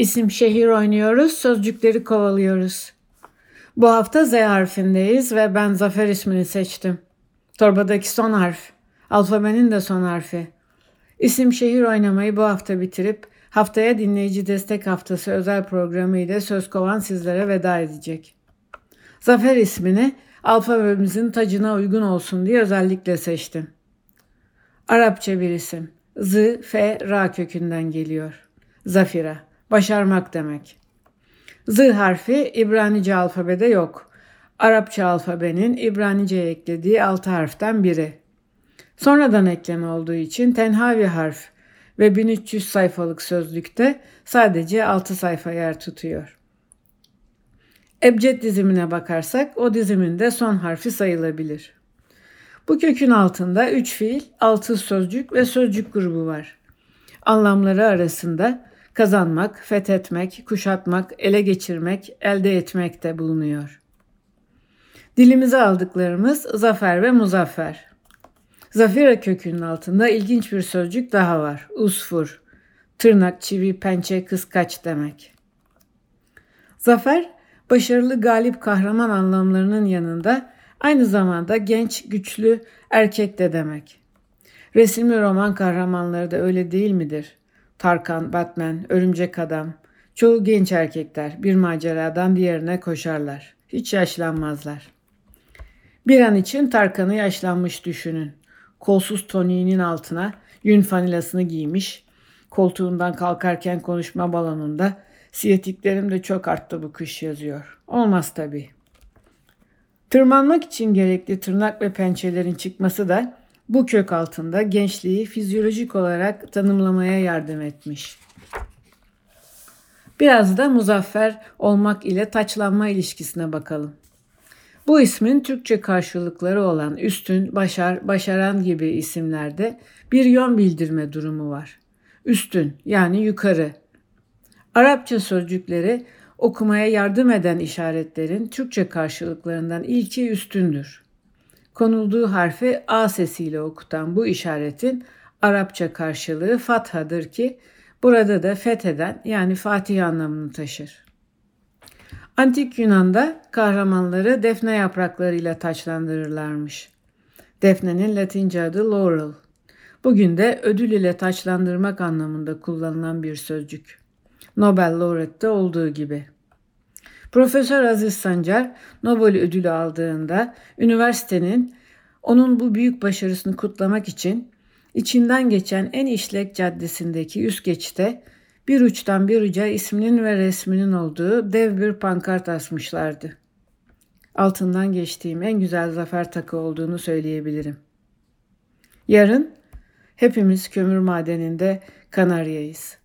İsim şehir oynuyoruz, sözcükleri kovalıyoruz. Bu hafta Z harfindeyiz ve ben Zafer ismini seçtim. Torbadaki son harf, alfabenin de son harfi. İsim şehir oynamayı bu hafta bitirip haftaya dinleyici destek haftası özel programı ile söz kovan sizlere veda edecek. Zafer ismini alfabemizin tacına uygun olsun diye özellikle seçtim. Arapça bir isim. Z, F, Ra kökünden geliyor. Zafira, başarmak demek. Z harfi İbranice alfabede yok. Arapça alfabenin İbranice'ye eklediği altı harften biri. Sonradan ekleme olduğu için tenhavi harf ve 1300 sayfalık sözlükte sadece 6 sayfa yer tutuyor. Ebced dizimine bakarsak o dizimin de son harfi sayılabilir. Bu kökün altında 3 fiil, 6 sözcük ve sözcük grubu var. Anlamları arasında kazanmak, fethetmek, kuşatmak, ele geçirmek, elde etmek de bulunuyor. Dilimize aldıklarımız zafer ve muzaffer. Zafira kökünün altında ilginç bir sözcük daha var. Usfur. Tırnak, çivi, pençe, kıskaç demek. Zafer, başarılı, galip, kahraman anlamlarının yanında aynı zamanda genç, güçlü, erkek de demek. Resimli roman kahramanları da öyle değil midir? Tarkan, Batman, Örümcek Adam. Çoğu genç erkekler bir maceradan diğerine koşarlar. Hiç yaşlanmazlar. Bir an için Tarkan'ı yaşlanmış düşünün. Kolsuz toniğinin altına yün fanilasını giymiş. Koltuğundan kalkarken konuşma balonunda siyetiklerim de çok arttı bu kış yazıyor. Olmaz tabii. Tırmanmak için gerekli tırnak ve pençelerin çıkması da bu kök altında gençliği fizyolojik olarak tanımlamaya yardım etmiş. Biraz da muzaffer olmak ile taçlanma ilişkisine bakalım. Bu ismin Türkçe karşılıkları olan üstün, başar, başaran gibi isimlerde bir yön bildirme durumu var. Üstün yani yukarı. Arapça sözcükleri okumaya yardım eden işaretlerin Türkçe karşılıklarından ilki üstündür. Konulduğu harfi A sesiyle okutan bu işaretin Arapça karşılığı fathadır ki burada da fetheden yani Fatih anlamını taşır. Antik Yunan'da kahramanları defne yapraklarıyla taçlandırırlarmış. Defnenin Latince adı laurel. Bugün de ödül ile taçlandırmak anlamında kullanılan bir sözcük. Nobel laureate'de olduğu gibi. Profesör Aziz Sancar Nobel ödülü aldığında üniversitenin onun bu büyük başarısını kutlamak için içinden geçen en işlek caddesindeki üst geçite bir uçtan bir uca isminin ve resminin olduğu dev bir pankart asmışlardı. Altından geçtiğim en güzel zafer takı olduğunu söyleyebilirim. Yarın hepimiz kömür madeninde Kanarya'yız.